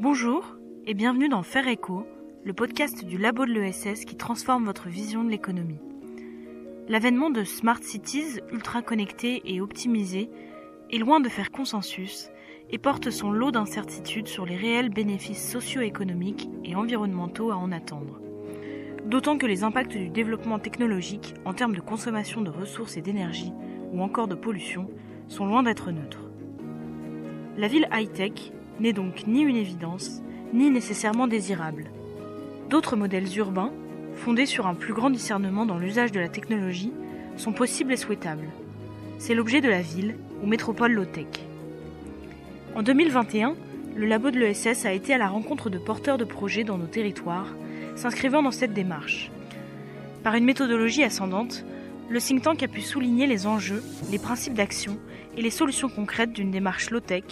Bonjour et bienvenue dans Faire Echo, le podcast du labo de l'ESS qui transforme votre vision de l'économie. L'avènement de smart cities ultra connectées et optimisées est loin de faire consensus et porte son lot d'incertitudes sur les réels bénéfices socio-économiques et environnementaux à en attendre. D'autant que les impacts du développement technologique en termes de consommation de ressources et d'énergie ou encore de pollution sont loin d'être neutres. La ville high-tech n'est donc ni une évidence, ni nécessairement désirable. D'autres modèles urbains, fondés sur un plus grand discernement dans l'usage de la technologie, sont possibles et souhaitables. C'est l'objet de la ville ou métropole low-tech. En 2021, le labo de l'ESS a été à la rencontre de porteurs de projets dans nos territoires, s'inscrivant dans cette démarche. Par une méthodologie ascendante, le think tank a pu souligner les enjeux, les principes d'action et les solutions concrètes d'une démarche low-tech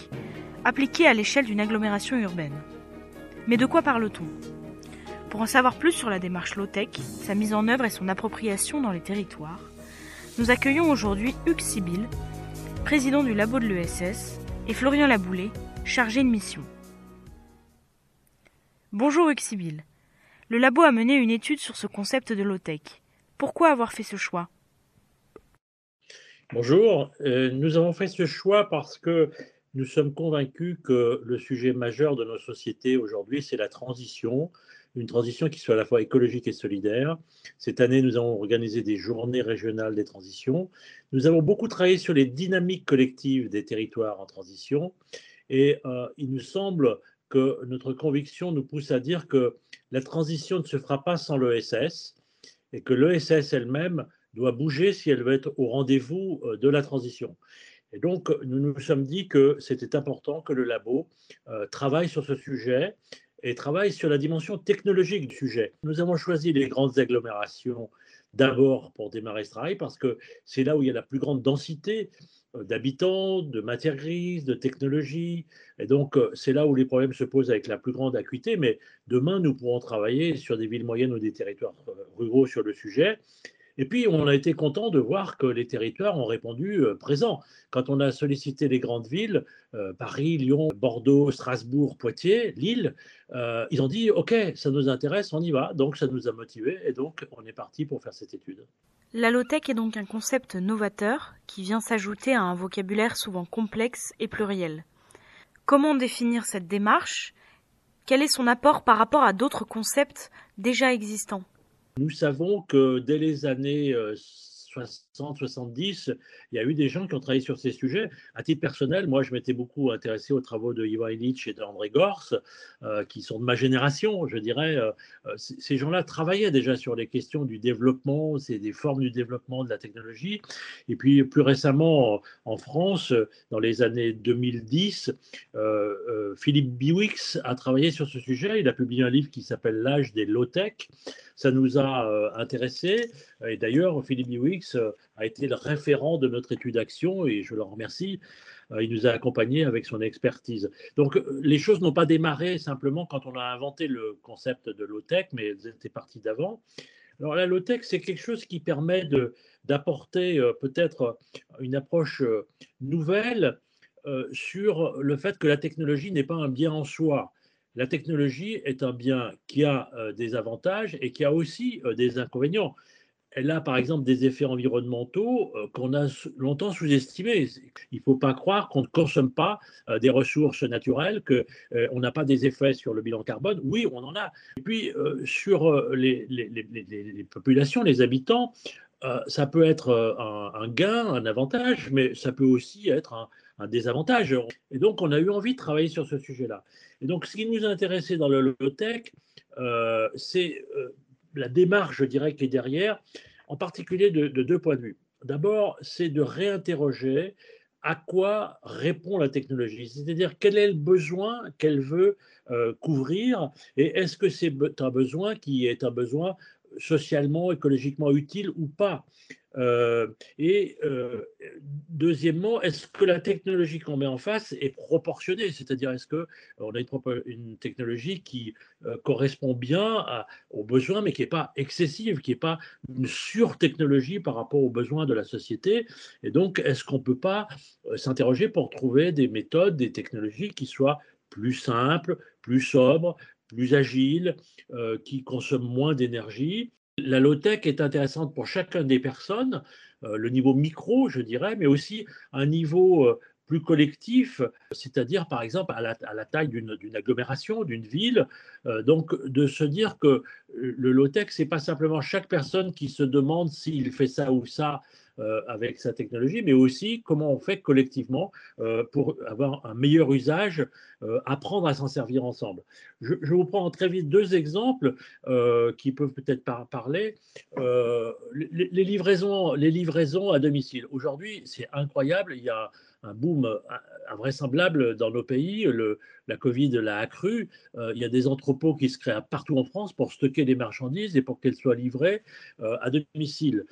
appliquée à l'échelle d'une agglomération urbaine. Mais de quoi parle-t-on? Pour en savoir plus sur la démarche low-tech, sa mise en œuvre et son appropriation dans les territoires, nous accueillons aujourd'hui Hugues Sibyl, président du labo de l'ESS, et Florian Laboulet, chargé de mission. Bonjour Hugues Sibyl. Le labo a mené une étude sur ce concept de low-tech. Pourquoi avoir fait ce choix? Bonjour, euh, nous avons fait ce choix parce que nous sommes convaincus que le sujet majeur de nos sociétés aujourd'hui, c'est la transition, une transition qui soit à la fois écologique et solidaire. Cette année, nous avons organisé des journées régionales des transitions. Nous avons beaucoup travaillé sur les dynamiques collectives des territoires en transition et euh, il nous semble que notre conviction nous pousse à dire que la transition ne se fera pas sans l'ESS et que l'ESS elle-même doit bouger si elle veut être au rendez-vous euh, de la transition. Et donc, nous nous sommes dit que c'était important que le labo euh, travaille sur ce sujet et travaille sur la dimension technologique du sujet. Nous avons choisi les grandes agglomérations d'abord pour démarrer ce travail parce que c'est là où il y a la plus grande densité euh, d'habitants, de matières grises, de technologies. Et donc, c'est là où les problèmes se posent avec la plus grande acuité. Mais demain, nous pourrons travailler sur des villes moyennes ou des territoires ruraux sur le sujet. Et puis, on a été content de voir que les territoires ont répondu euh, présent. Quand on a sollicité les grandes villes, euh, Paris, Lyon, Bordeaux, Strasbourg, Poitiers, Lille, euh, ils ont dit OK, ça nous intéresse, on y va. Donc, ça nous a motivés et donc on est parti pour faire cette étude. La low-tech est donc un concept novateur qui vient s'ajouter à un vocabulaire souvent complexe et pluriel. Comment définir cette démarche? Quel est son apport par rapport à d'autres concepts déjà existants? Nous savons que dès les années 60-70, il y a eu des gens qui ont travaillé sur ces sujets. À titre personnel, moi, je m'étais beaucoup intéressé aux travaux de Ivan Illich et d'André Gors, euh, qui sont de ma génération, je dirais. Euh, euh, ces gens-là travaillaient déjà sur les questions du développement, c'est des formes du développement de la technologie. Et puis, plus récemment, en France, dans les années 2010, Philippe Biwix a travaillé sur ce sujet. Il a publié un livre qui s'appelle L'âge des low-tech. Ça nous a intéressés. Et d'ailleurs, Philippe Biwix a été le référent de notre étude d'action et je le remercie. Euh, il nous a accompagnés avec son expertise. Donc, euh, les choses n'ont pas démarré simplement quand on a inventé le concept de low-tech, mais elles étaient parties d'avant. Alors, la low-tech, c'est quelque chose qui permet d'apporter euh, peut-être une approche nouvelle sur le fait que la technologie n'est pas un bien en soi. La technologie est un bien qui a des avantages et qui a aussi des inconvénients elle a par exemple des effets environnementaux euh, qu'on a longtemps sous-estimés. Il ne faut pas croire qu'on ne consomme pas euh, des ressources naturelles, qu'on euh, n'a pas des effets sur le bilan carbone. Oui, on en a. Et puis sur les, populations, les habitants, ça peut être un, gain, un avantage, mais ça peut aussi être un, un, désavantage. Et donc, on a eu envie de travailler sur ce sujet-là. Et donc, ce qui nous a intéressé dans le low-tech, c'est la démarche, je dirais, qui est derrière, en particulier de, deux points de vue. D'abord, c'est de réinterroger à quoi répond la technologie, c'est-à-dire quel est le besoin qu'elle veut euh, couvrir et est-ce que c'est un besoin qui est un besoin socialement, écologiquement utile ou pas. Euh, et euh, deuxièmement, est-ce que la technologie qu'on met en face est proportionnée? C'est-à-dire, est-ce qu'on a une, technologie qui euh, correspond bien aux besoins, mais qui n'est pas excessive, qui n'est pas une sur-technologie par rapport aux besoins de la société? Et donc, est-ce qu'on ne peut pas s'interroger pour trouver des méthodes, des technologies qui soient plus simple, plus sobre, plus agile, qui consomme moins d'énergie. La low-tech est intéressante pour chacun des personnes, le niveau micro, je dirais, mais aussi un niveau plus collectif, c'est-à-dire par exemple à la, taille d'une agglomération, d'une ville. Euh, donc de se dire que le low-tech, ce n'est pas simplement chaque personne qui se demande s'il fait ça ou ça euh, avec sa technologie, mais aussi comment on fait collectivement euh, pour avoir un meilleur usage, apprendre à s'en servir ensemble. Je, vous prends très vite deux exemples qui peuvent peut-être parler. Les, livraisons, les livraisons à domicile. Aujourd'hui, c'est incroyable. Il y a un boom euh, invraisemblable dans nos pays. La Covid l'a accru. Euh, il y a des entrepôts qui se créent partout en France pour stocker des marchandises et pour qu'elles soient livrées euh, à domicile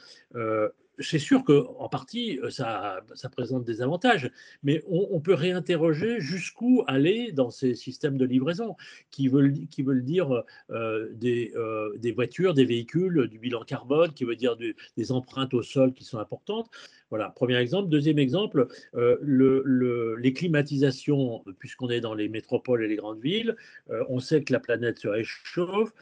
c'est sûr qu'en partie, euh, ça, présente des avantages, mais on, peut réinterroger jusqu'où aller dans ces systèmes de livraison qui veulent, qui veulent dire euh, des, euh, des, voitures, des véhicules, du bilan carbone, qui veut dire des empreintes au sol qui sont importantes. Voilà, premier exemple. Deuxième exemple, le, les climatisations, puisqu'on est dans les métropoles et les grandes villes, on sait que la planète se réchauffe.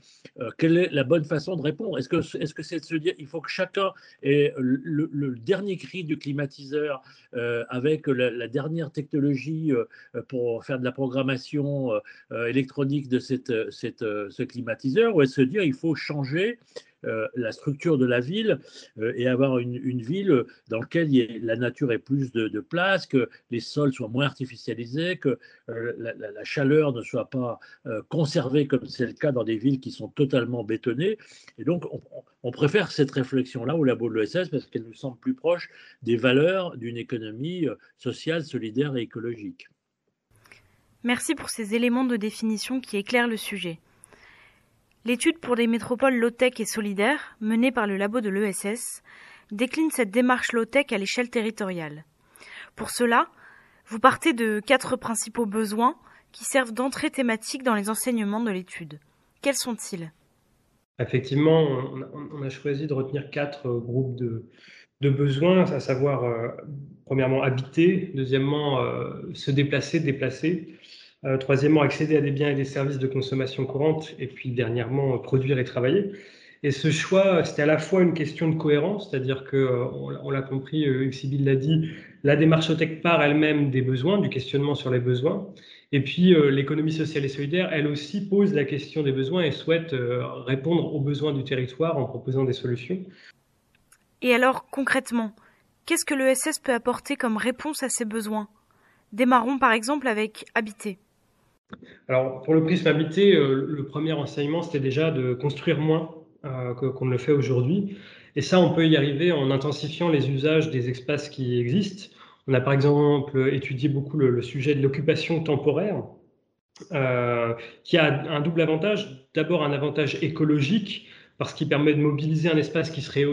quelle est la bonne façon de répondre? Est-ce que c'est -ce de se dire il faut que chacun ait le, dernier cri du climatiseur euh, avec la, dernière technologie euh, pour faire de la programmation euh, électronique de cette, ce climatiseur, ou est-ce se dire il faut changer la structure de la ville euh, et avoir une, ville dans laquelle la nature ait plus de, place, que les sols soient moins artificialisés, que euh, la, chaleur ne soit pas conservée comme c'est le cas dans des villes qui sont totalement bétonnées. Et donc, on, préfère cette réflexion-là au labo de l'ESS parce qu'elle nous semble plus proche des valeurs d'une économie sociale, solidaire et écologique. Merci pour ces éléments de définition qui éclairent le sujet. L'étude pour des métropoles low-tech et solidaires, menée par le labo de l'ESS, décline cette démarche low-tech à l'échelle territoriale. Pour cela, vous partez de quatre principaux besoins qui servent d'entrée thématique dans les enseignements de l'étude. Quels sont-ils? Effectivement, on a choisi de retenir quatre groupes de, besoins, à savoir, euh, premièrement, habiter, deuxièmement, euh, se déplacer, déplacer, troisièmement, accéder à des biens et des services de consommation courante. Et puis, dernièrement, produire et travailler. Et ce choix, c'était à la fois une question de cohérence, c'est-à-dire que, euh, on, l'a compris, euh, Sibyl l'a dit, la démarche OTEC part elle-même des besoins, du questionnement sur les besoins. Et puis, l'économie sociale et solidaire, elle aussi pose la question des besoins et souhaite répondre aux besoins du territoire en proposant des solutions. Et alors, concrètement, qu'est-ce que l'ESS peut apporter comme réponse à ces besoins? Démarrons par exemple avec Habiter. Alors, pour le prisme habité, euh, le premier enseignement, c'était déjà de construire moins euh, qu'on ne le fait aujourd'hui. Et ça, on peut y arriver en intensifiant les usages des espaces qui existent. On a par exemple étudié beaucoup le, sujet de l'occupation temporaire, euh, qui a un double avantage. D'abord, un avantage écologique, parce qu'il permet de mobiliser un espace qui serait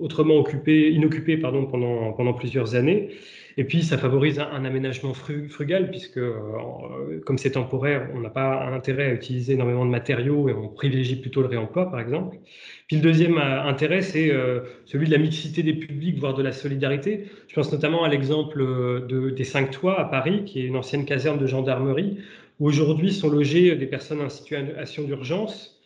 autrement occupé, inoccupé pardon, pendant, pendant plusieurs années. Et puis, ça favorise un, aménagement frugal, puisque euh, comme c'est temporaire, on n'a pas intérêt à utiliser énormément de matériaux et on privilégie plutôt le réemploi, par exemple. Puis le deuxième euh, intérêt, c'est euh, celui de la mixité des publics, voire de la solidarité. Je pense notamment à l'exemple de, des Cinq Toits à Paris, qui est une ancienne caserne de gendarmerie, où aujourd'hui sont logées des personnes en situation d'urgence,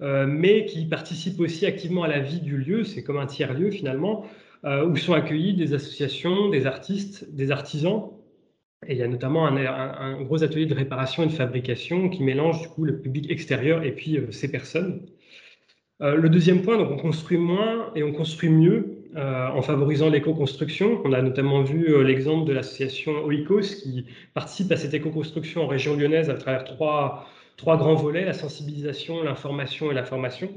mais qui participent aussi activement à la vie du lieu. C'est comme un tiers-lieu finalement, où sont accueillis des associations, des artistes, des artisans. Et il y a notamment un, gros atelier de réparation et de fabrication qui mélange du le public extérieur et puis euh, ces personnes. Euh, le deuxième point, donc on construit moins et on construit mieux en favorisant l'éco-construction. On a notamment vu l'exemple de l'association Oikos qui participe à cette éco-construction en région lyonnaise à travers trois, trois grands volets, la sensibilisation, l'information et la formation.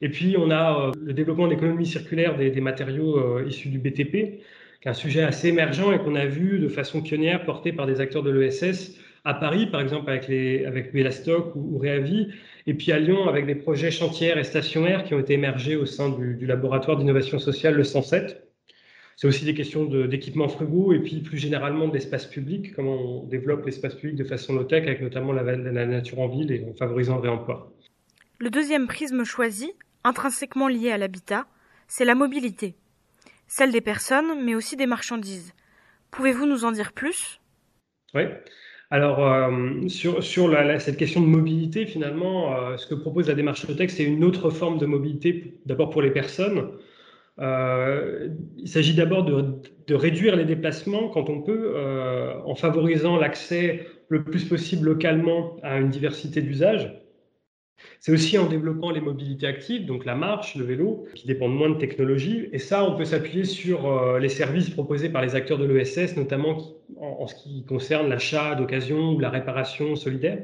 Et puis, on a euh, le développement d'économie circulaire des, matériaux euh, issus du BTP, qui est un sujet assez émergent et qu'on a vu de façon pionnière porté par des acteurs de l'ESS à Paris, par exemple, avec, les, avec Bellastock ou, ou Réavi, et puis à Lyon, avec des projets chantières et stationnaires qui ont été émergés au sein du, laboratoire d'innovation sociale, le 107. C'est aussi des questions d'équipements frugaux et puis plus généralement d'espace public, comment on développe l'espace public de façon low-tech, avec notamment la, nature en ville et en favorisant le réemploi. Le deuxième prisme choisi, intrinsèquement liée à l'habitat, c'est la mobilité, celle des personnes, mais aussi des marchandises. Pouvez-vous nous en dire plus? Oui. Alors, euh, sur, cette question de mobilité, finalement, euh, ce que propose la démarche Lotec, c'est une autre forme de mobilité, d'abord pour les personnes. Euh, il s'agit d'abord de, de, réduire les déplacements quand on peut, en favorisant l'accès le plus possible localement à une diversité d'usages. C'est aussi en développant les mobilités actives, donc la marche, le vélo, qui dépendent moins de technologie. Et ça, on peut s'appuyer sur euh, les services proposés par les acteurs de l'ESS, notamment en, ce qui concerne l'achat d'occasion ou la réparation solidaire.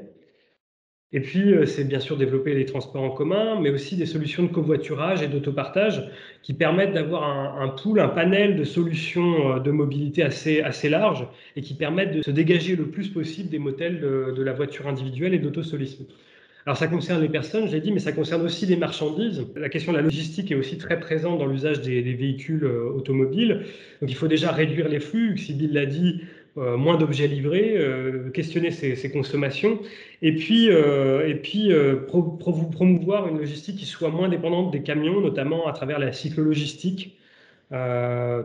Et puis, euh, c'est bien sûr développer les transports en commun, mais aussi des solutions de covoiturage et d'autopartage qui permettent d'avoir un, pool, un panel de solutions euh, de mobilité assez, assez large et qui permettent de se dégager le plus possible des modèles de, de la voiture individuelle et d'autosolisme. Alors ça concerne les personnes, j'ai dit, mais ça concerne aussi les marchandises. La question de la logistique est aussi très présente dans l'usage des, véhicules euh, automobiles. Donc il faut déjà réduire les flux, Sibyl l'a dit, euh, moins d'objets livrés, euh, questionner ses, consommations, et puis, et puis promouvoir une logistique qui soit moins dépendante des camions, notamment à travers la cyclologistique.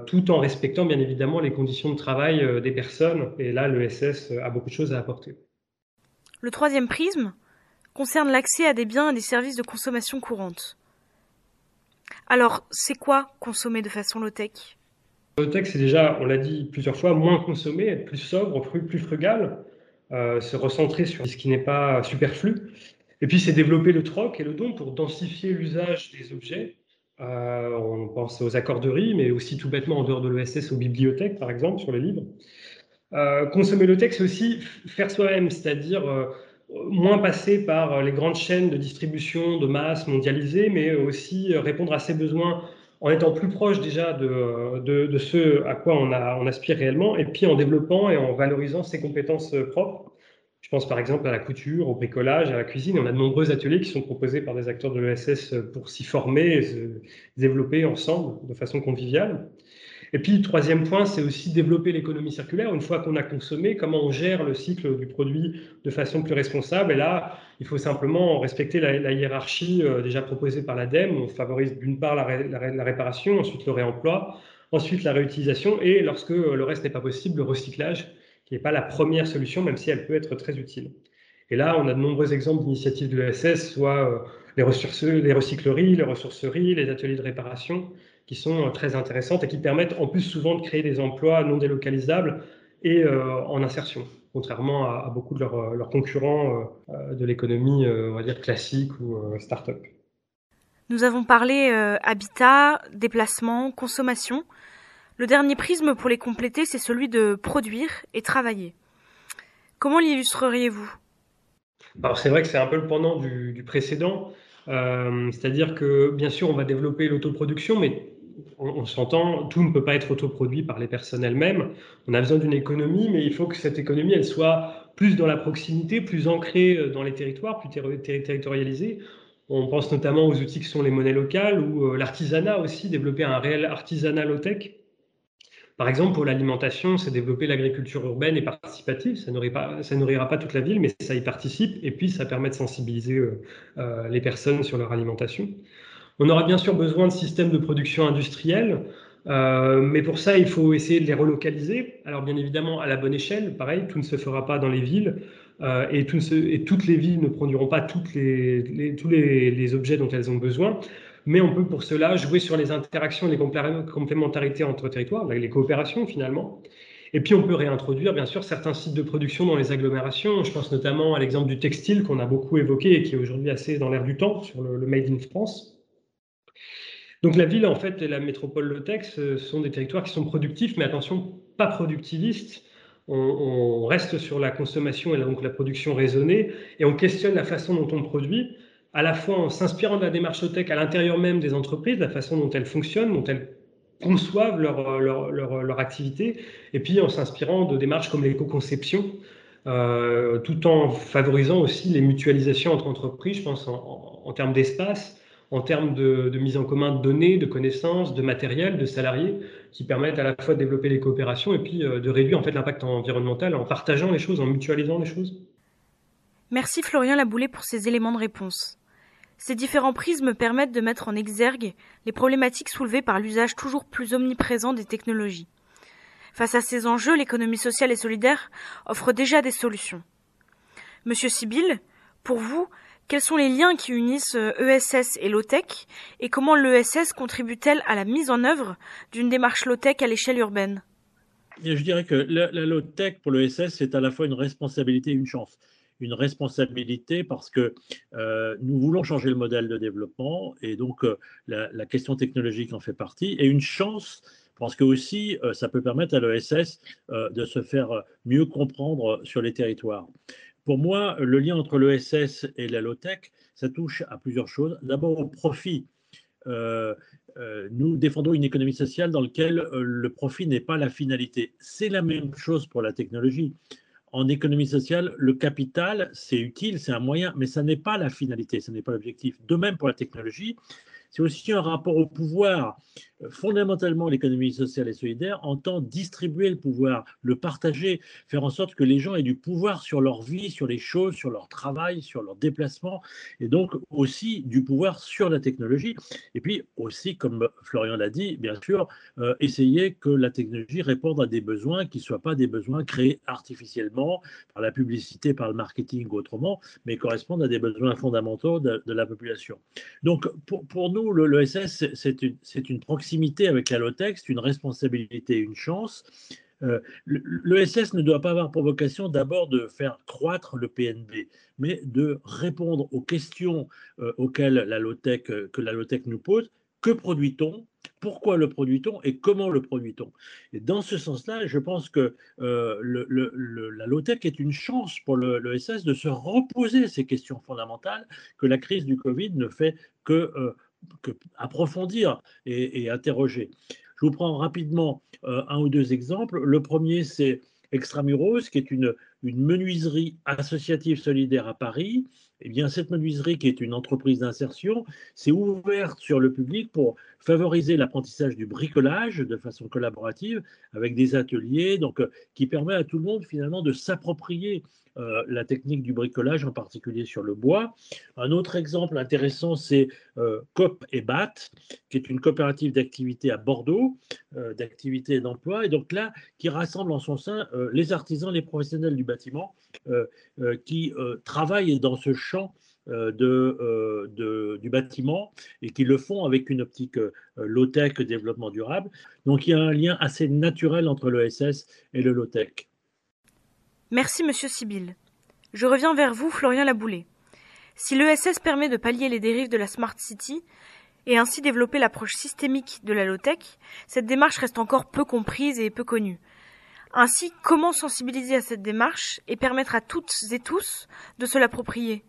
tout en respectant bien évidemment les conditions de travail des personnes. Et là, l'ESS a beaucoup de choses à apporter. Le troisième prisme, concerne l'accès à des biens et des services de consommation courante. Alors, c'est quoi consommer de façon low-tech? Low-tech, c'est déjà, on l'a dit plusieurs fois, moins consommer, être plus sobre, plus, frugal, euh, se recentrer sur ce qui n'est pas superflu. Et puis, c'est développer le troc et le don pour densifier l'usage des objets. Euh, on pense aux accorderies, mais aussi tout bêtement en dehors de l'ESS aux bibliothèques, par exemple, sur les livres. Euh, consommer low-tech, c'est aussi faire soi-même, c'est-à-dire moins passer par euh, les grandes chaînes de distribution de masse mondialisées, mais aussi euh, répondre à ces besoins en étant plus proche déjà de, de, ce à quoi on, on, aspire réellement, et puis en développant et en valorisant ses compétences euh, propres. Je pense par exemple à la couture, au bricolage, à la cuisine. On a de nombreux ateliers qui sont proposés par des acteurs de l'ESS pour s'y former et se développer ensemble de façon conviviale. Et puis, troisième point, c'est aussi développer l'économie circulaire. Une fois qu'on a consommé, comment on gère le cycle du produit de façon plus responsable? Et là, il faut simplement respecter la, hiérarchie euh, déjà proposée par l'ADEME. On favorise d'une part la, réparation, ensuite le réemploi, ensuite la réutilisation et lorsque le reste n'est pas possible, le recyclage, qui n'est pas la première solution, même si elle peut être très utile. Et là, on a de nombreux exemples d'initiatives de l'ESS, soit euh, les, les recycleries, les ressourceries, les ateliers de réparation, qui sont euh, très intéressantes et qui permettent en plus souvent de créer des emplois non délocalisables et euh, en insertion, contrairement à, beaucoup de leurs, euh, concurrents de l'économie, on va dire, classique ou start-up. Nous avons parlé habitat, déplacement, consommation. Le dernier prisme pour les compléter, c'est celui de produire et travailler. Comment l'illustreriez-vous? Alors c'est vrai que c'est un peu le pendant du, du précédent. C'est-à-dire que bien sûr on va développer l'autoproduction, mais on, s'entend, tout ne peut pas être autoproduit par les personnes elles-mêmes. On a besoin d'une économie, mais il faut que cette économie, elle soit plus dans la proximité, plus ancrée euh, dans les territoires, plus territorialisée. On pense notamment aux outils qui sont les monnaies locales ou euh, l'artisanat aussi, développer un réel artisanat low-tech. Par exemple, pour l'alimentation, c'est développer l'agriculture urbaine et participative. Ça nourrira pas toute la ville, mais ça y participe. Et puis, ça permet de sensibiliser euh, les personnes sur leur alimentation. On aura bien sûr besoin de systèmes de production industriels, euh, mais pour ça, il faut essayer de les relocaliser. Alors bien évidemment, à la bonne échelle, pareil, tout ne se fera pas dans les villes. Euh, et, toutes les villes ne produiront pas tous les, objets dont elles ont besoin. Mais on peut pour cela jouer sur les interactions, les complémentarités entre territoires, les coopérations finalement. Et puis on peut réintroduire bien sûr certains sites de production dans les agglomérations. Je pense notamment à l'exemple du textile qu'on a beaucoup évoqué et qui est aujourd'hui assez dans l'air du temps sur le Made in France. Donc la ville, en fait, et la métropole Lotex ce sont des territoires qui sont productifs, mais attention, pas productivistes. On, reste sur la consommation et donc la production raisonnée, et on questionne la façon dont on produit, à la fois en s'inspirant de la démarche Lotec à l'intérieur même des entreprises, la façon dont elles fonctionnent, dont elles conçoivent leur, leur, leur, activité, et puis en s'inspirant de démarches comme l'éco-conception, euh, tout en favorisant aussi les mutualisations entre entreprises, je pense en, en termes d'espace, en termes de, mise en commun de données, de connaissances, de matériel, de salariés, qui permettent à la fois de développer les coopérations et puis euh, de réduire en fait l'impact environnemental en partageant les choses, en mutualisant les choses. Merci Florian Laboulé pour ces éléments de réponse. Ces différents prismes permettent de mettre en exergue les problématiques soulevées par l'usage toujours plus omniprésent des technologies. Face à ces enjeux, l'économie sociale et solidaire offre déjà des solutions. Monsieur Sibyl, pour vous, quels sont les liens qui unissent ESS et low-tech et comment l'ESS contribue-t-elle à la mise en œuvre d'une démarche low-tech à l'échelle urbaine? Je dirais que la, low-tech pour l'ESS, c'est à la fois une responsabilité et une chance une responsabilité parce que euh, nous voulons changer le modèle de développement et donc euh, la, question technologique en fait partie et une chance parce que aussi euh, ça peut permettre à l'ESS de se faire mieux comprendre sur les territoires. Pour moi, le lien entre l'ESS et la low-tech, ça touche à plusieurs choses. D'abord au profit. Nous défendons une économie sociale dans laquelle le profit n'est pas la finalité. C'est la même chose pour la technologie. En économie sociale, le capital, c'est utile, c'est un moyen, mais ça n'est pas la finalité, ce n'est pas l'objectif. De même pour la technologie, c'est aussi un rapport au pouvoir. Fondamentalement, l'économie sociale et solidaire entend distribuer le pouvoir, le partager, faire en sorte que les gens aient du pouvoir sur leur vie, sur les choses, sur leur travail, sur leurs déplacements, et donc aussi du pouvoir sur la technologie. Et puis aussi, comme Florian l'a dit, bien sûr, euh, essayer que la technologie réponde à des besoins qui ne soient pas des besoins créés artificiellement par la publicité, par le marketing ou autrement, mais correspondent à des besoins fondamentaux de, la population. Donc, pour, nous, l'ESS, c'est une, une, proximité avec la c'est une responsabilité, une chance. Euh, L'ESS ne doit pas avoir pour vocation d'abord de faire croître le PNB, mais de répondre aux questions euh, auxquelles la low-tech, euh, que la nous pose. Que produit-on? Pourquoi le produit-on? Et comment le produit-on? Et dans ce sens-là, je pense que la low-tech est une chance pour l'ESS de se reposer ces questions fondamentales que la crise du Covid ne fait que approfondir et, interroger. Je vous prends rapidement euh, un ou deux exemples. Le premier, c'est Extramuros, qui est une, une menuiserie associative solidaire à Paris. Eh bien, cette menuiserie, qui est une entreprise d'insertion, s'est ouverte sur le public pour favoriser l'apprentissage du bricolage de façon collaborative avec des ateliers, donc, euh, qui permet à tout le monde finalement de s'approprier euh, la technique du bricolage, en particulier sur le bois. Un autre exemple intéressant, c'est euh, COP et BAT, qui est une coopérative d'activité à Bordeaux, d'activité et d'emploi, et donc là, qui rassemble en son sein les artisans, les professionnels du bâtiment, qui travaillent dans ce champ de, du bâtiment et qui le font avec une optique low-tech, développement durable. Donc il y a un lien assez naturel entre l'ESS et le low-tech. Merci, monsieur Sibyl. Je reviens vers vous, Florian Laboulé. Si l'ESS permet de pallier les dérives de la Smart City et ainsi développer l'approche systémique de la low-tech, cette démarche reste encore peu comprise et peu connue. Ainsi, comment sensibiliser à cette démarche et permettre à toutes et tous de se l'approprier?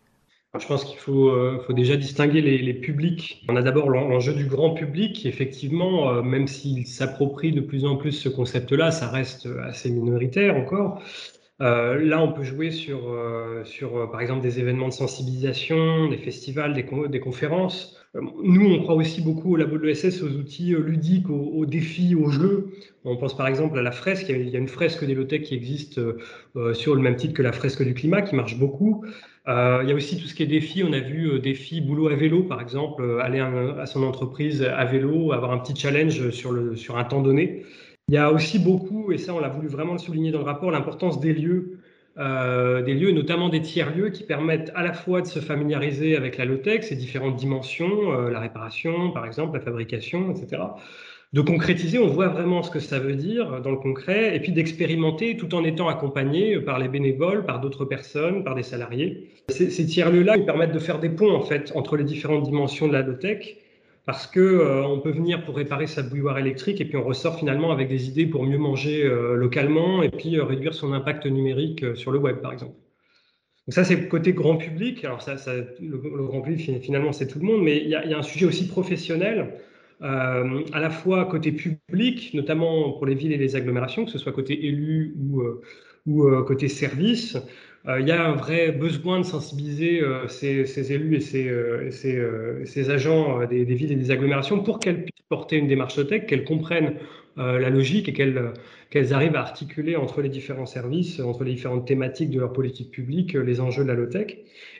Je pense qu'il faut, euh, déjà distinguer les, publics. On a d'abord l'enjeu du grand public qui, effectivement, euh, même s'il s'approprie de plus en plus ce concept-là, ça reste assez minoritaire encore. Euh, là, on peut jouer sur, par exemple, des événements de sensibilisation, des festivals, des, des conférences. Nous, on croit aussi beaucoup au labo de l'ESS, aux outils ludiques, aux, défis, aux jeux. On pense par exemple à la fresque. Il y a, une fresque d'Elotech qui existe sur le même titre que la fresque du climat, qui marche beaucoup. Il y a aussi tout ce qui est défi. On a vu défi boulot à vélo, par exemple, aller à, son entreprise à vélo, avoir un petit challenge sur, le, sur un temps donné. Il y a aussi beaucoup, et ça on l'a voulu vraiment le souligner dans le rapport, l'importance des lieux, euh, des lieux, notamment des tiers-lieux qui permettent à la fois de se familiariser avec la low-tech, ses différentes dimensions, euh, la réparation par exemple, la fabrication, etc. De concrétiser, on voit vraiment ce que ça veut dire dans le concret, et puis d'expérimenter tout en étant accompagné par les bénévoles, par d'autres personnes, par des salariés. Ces, tiers-lieux-là, permettent de faire des ponts en fait entre les différentes dimensions de la low-tech parce que euh, on peut venir pour réparer sa bouilloire électrique et puis on ressort finalement avec des idées pour mieux manger euh, localement et puis euh, réduire son impact numérique sur le web, par exemple. Donc ça, c'est côté grand public. Alors ça, le, grand public, finalement, c'est tout le monde, mais il y, a, il y a un sujet aussi professionnel, à la fois côté public, notamment pour les villes et les agglomérations, que ce soit côté élu ou, ou côté service. Euh, il y a un vrai besoin de sensibiliser euh, ces, élus et ces, euh, agents des, villes et des agglomérations pour qu'elles puissent porter une démarche tech, qu'elles comprennent la logique et qu'elles arrivent à articuler entre les différents services, entre les différentes thématiques de leur politique publique, les enjeux de la low-tech.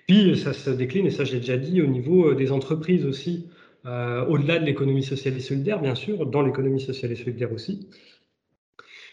Puis ça se décline, et ça je l'ai déjà dit, au niveau des entreprises aussi, au-delà de l'économie sociale et solidaire, bien sûr, dans l'économie sociale et solidaire aussi.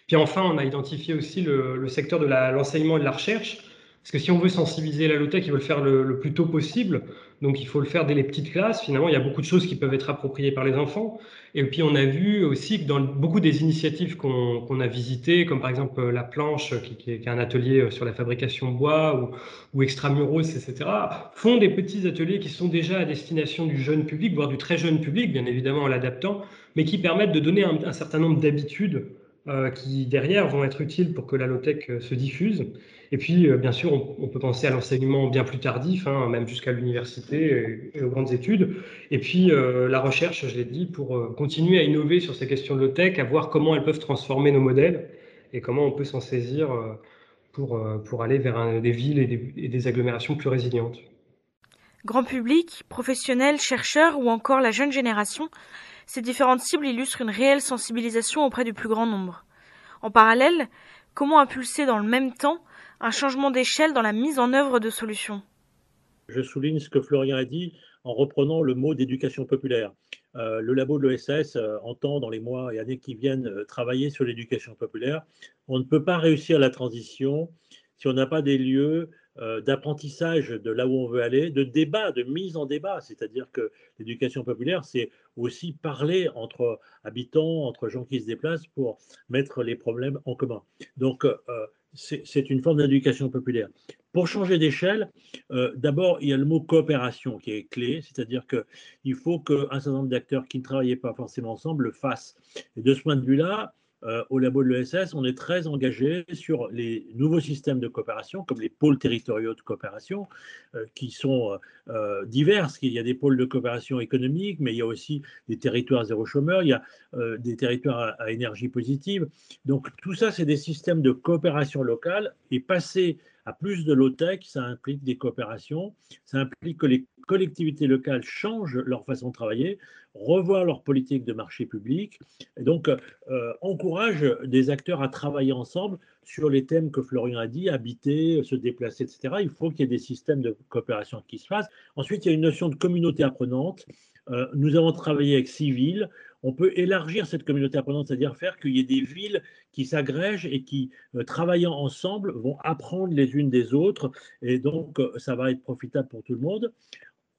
Puis enfin, on a identifié aussi le, secteur de l'enseignement et de la recherche. Parce que si on veut sensibiliser la low-tech, il le faire le, plus tôt possible. Donc il faut le faire dès les petites classes. Finalement, il y a beaucoup de choses qui peuvent être appropriées par les enfants. Et puis on a vu aussi que dans beaucoup des initiatives qu'on a visitées, comme par exemple la planche, qui, est, un atelier sur la fabrication bois, ou Extramuros, etc., font des petits ateliers qui sont déjà à destination du jeune public, voire du très jeune public, bien évidemment en l'adaptant, mais qui permettent de donner un certain nombre d'habitudes euh, qui derrière vont être utiles pour que la low-tech euh, se diffuse. Et puis, euh, bien sûr, on, peut penser à l'enseignement bien plus tardif, hein, même jusqu'à l'université et, aux grandes études. Et puis, la recherche, je l'ai dit, pour continuer à innover sur ces questions de low-tech, à voir comment elles peuvent transformer nos modèles et comment on peut s'en saisir pour, pour aller vers des villes et des, et des agglomérations plus résilientes. Grand public, professionnels, chercheurs ou encore la jeune génération, ces différentes cibles illustrent une réelle sensibilisation auprès du plus grand nombre. En parallèle, comment impulser dans le même temps un changement d'échelle dans la mise en œuvre de solutions? Je souligne ce que Florian a dit en reprenant le mot d'éducation populaire. Euh, le labo de l'ESS euh, entend dans les mois et années qui viennent euh, travailler sur l'éducation populaire. On ne peut pas réussir la transition si on n'a pas des lieux d'apprentissage de là où on veut aller, de débat, de mise en débat. C'est-à-dire que l'éducation populaire, c'est aussi parler entre habitants, entre gens qui se déplacent pour mettre les problèmes en commun. Donc, euh, c'est une forme d'éducation populaire. Pour changer d'échelle, euh, d'abord, il y a le mot coopération qui est clé, c'est-à-dire qu'il faut qu'un certain nombre d'acteurs qui ne travaillaient pas forcément ensemble le fassent. Et de ce point de vue-là, euh, au labo de l'ESS, on est très engagé sur les nouveaux systèmes de coopération, comme les pôles territoriaux de coopération, euh, qui sont euh, divers. Il y a des pôles de coopération économique, mais il y a aussi des territoires zéro chômeur, il y a des territoires à, énergie positive. Donc tout ça, c'est des systèmes de coopération locale et passer à plus de low-tech, ça implique des coopérations, ça implique que les collectivités locales changent leur façon de travailler, revoir leur politique de marché public, et donc euh, encourage des acteurs à travailler ensemble sur les thèmes que Florian a dit, habiter, se déplacer, etc. Il faut qu'il y ait des systèmes de coopération qui se fassent. Ensuite, il y a une notion de communauté apprenante. Euh, nous avons travaillé avec Civil. On peut élargir cette communauté apprenante, c'est-à-dire faire qu'il y ait des villes qui s'agrègent et qui, euh, travaillant ensemble, vont apprendre les unes des autres. Et donc, ça va être profitable pour tout le monde.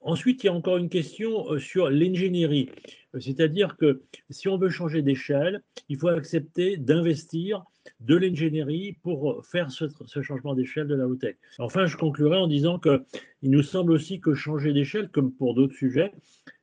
Ensuite, il y a encore une question euh, sur l'ingénierie. C'est-à-dire que si on veut changer d'échelle, il faut accepter d'investir de l'ingénierie pour faire ce, changement d'échelle de la low-tech. Enfin, je conclurai en disant qu'il nous semble aussi que changer d'échelle, comme pour d'autres sujets,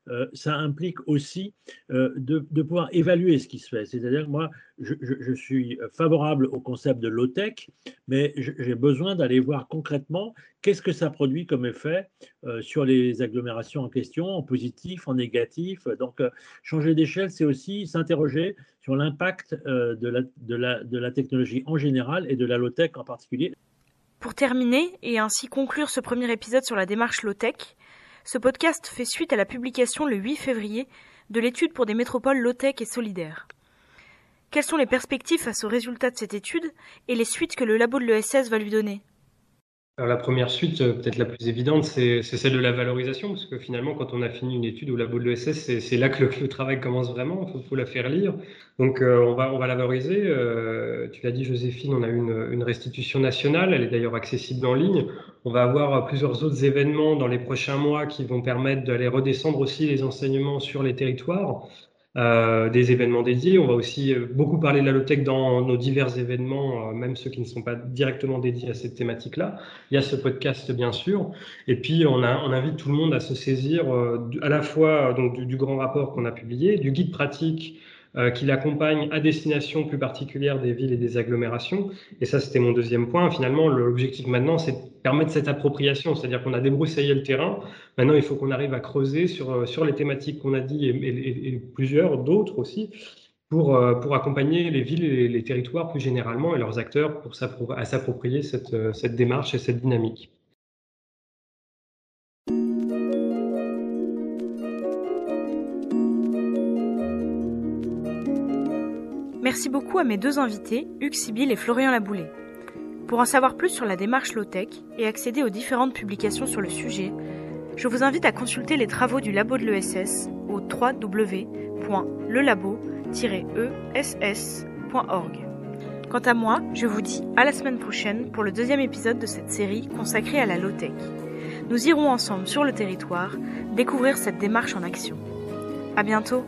euh, ça implique aussi euh, de, pouvoir évaluer ce qui se fait. C'est-à-dire que moi, je, suis favorable au concept de low-tech, mais j'ai besoin d'aller voir concrètement qu'est-ce que ça produit comme effet euh, sur les agglomérations en question, en positif, en négatif. Donc, changer d'échelle, c'est aussi s'interroger sur l'impact de la, de, la, de la technologie en général et de la low-tech en particulier. Pour terminer et ainsi conclure ce premier épisode sur la démarche low-tech, ce podcast fait suite à la publication le 8 février de l'étude pour des métropoles low-tech et solidaires. Quelles sont les perspectives face aux résultats de cette étude et les suites que le labo de l'ESS va lui donner? Alors la première suite, euh, peut-être la plus évidente, c'est celle de la valorisation, parce que finalement, quand on a fini une étude au labo de l'ESS, c'est là que le, travail commence vraiment, il faut, la faire lire. Donc euh, on, va, on va la valoriser. Euh, tu l'as dit, Joséphine, on a une, une restitution nationale, elle est d'ailleurs accessible en ligne. On va avoir plusieurs autres événements dans les prochains mois qui vont permettre d'aller redescendre aussi les enseignements sur les territoires. Euh, des événements dédiés. On va aussi euh, beaucoup parler de la low-tech dans nos divers événements, euh, même ceux qui ne sont pas directement dédiés à cette thématique-là. Il y a ce podcast, bien sûr. Et puis, on, a, on invite tout le monde à se saisir à la fois donc, du grand rapport qu'on a publié, du guide pratique euh, qui l'accompagne à destination plus particulière des villes et des agglomérations. Et ça, c'était mon deuxième point. Finalement, l'objectif maintenant, c'est de permettre cette appropriation, c'est-à-dire qu'on a débroussaillé le terrain. Maintenant, il faut qu'on arrive à creuser sur, euh, sur les thématiques qu'on a dit et, plusieurs d'autres aussi. Pour, euh, pour, accompagner les villes et les territoires plus généralement et leurs acteurs pour à s'approprier cette, cette démarche et cette dynamique. Merci beaucoup à mes deux invités, Hugues Sibyl et Florian Laboulé. Pour en savoir plus sur la démarche low-tech et accéder aux différentes publications sur le sujet, je vous invite à consulter les travaux du labo de l'ESS au www.lelabo-ess.org. Quant à moi, je vous dis à la semaine prochaine pour le deuxième épisode de cette série consacrée à la low-tech. Nous irons ensemble sur le territoire découvrir cette démarche en action. À bientôt!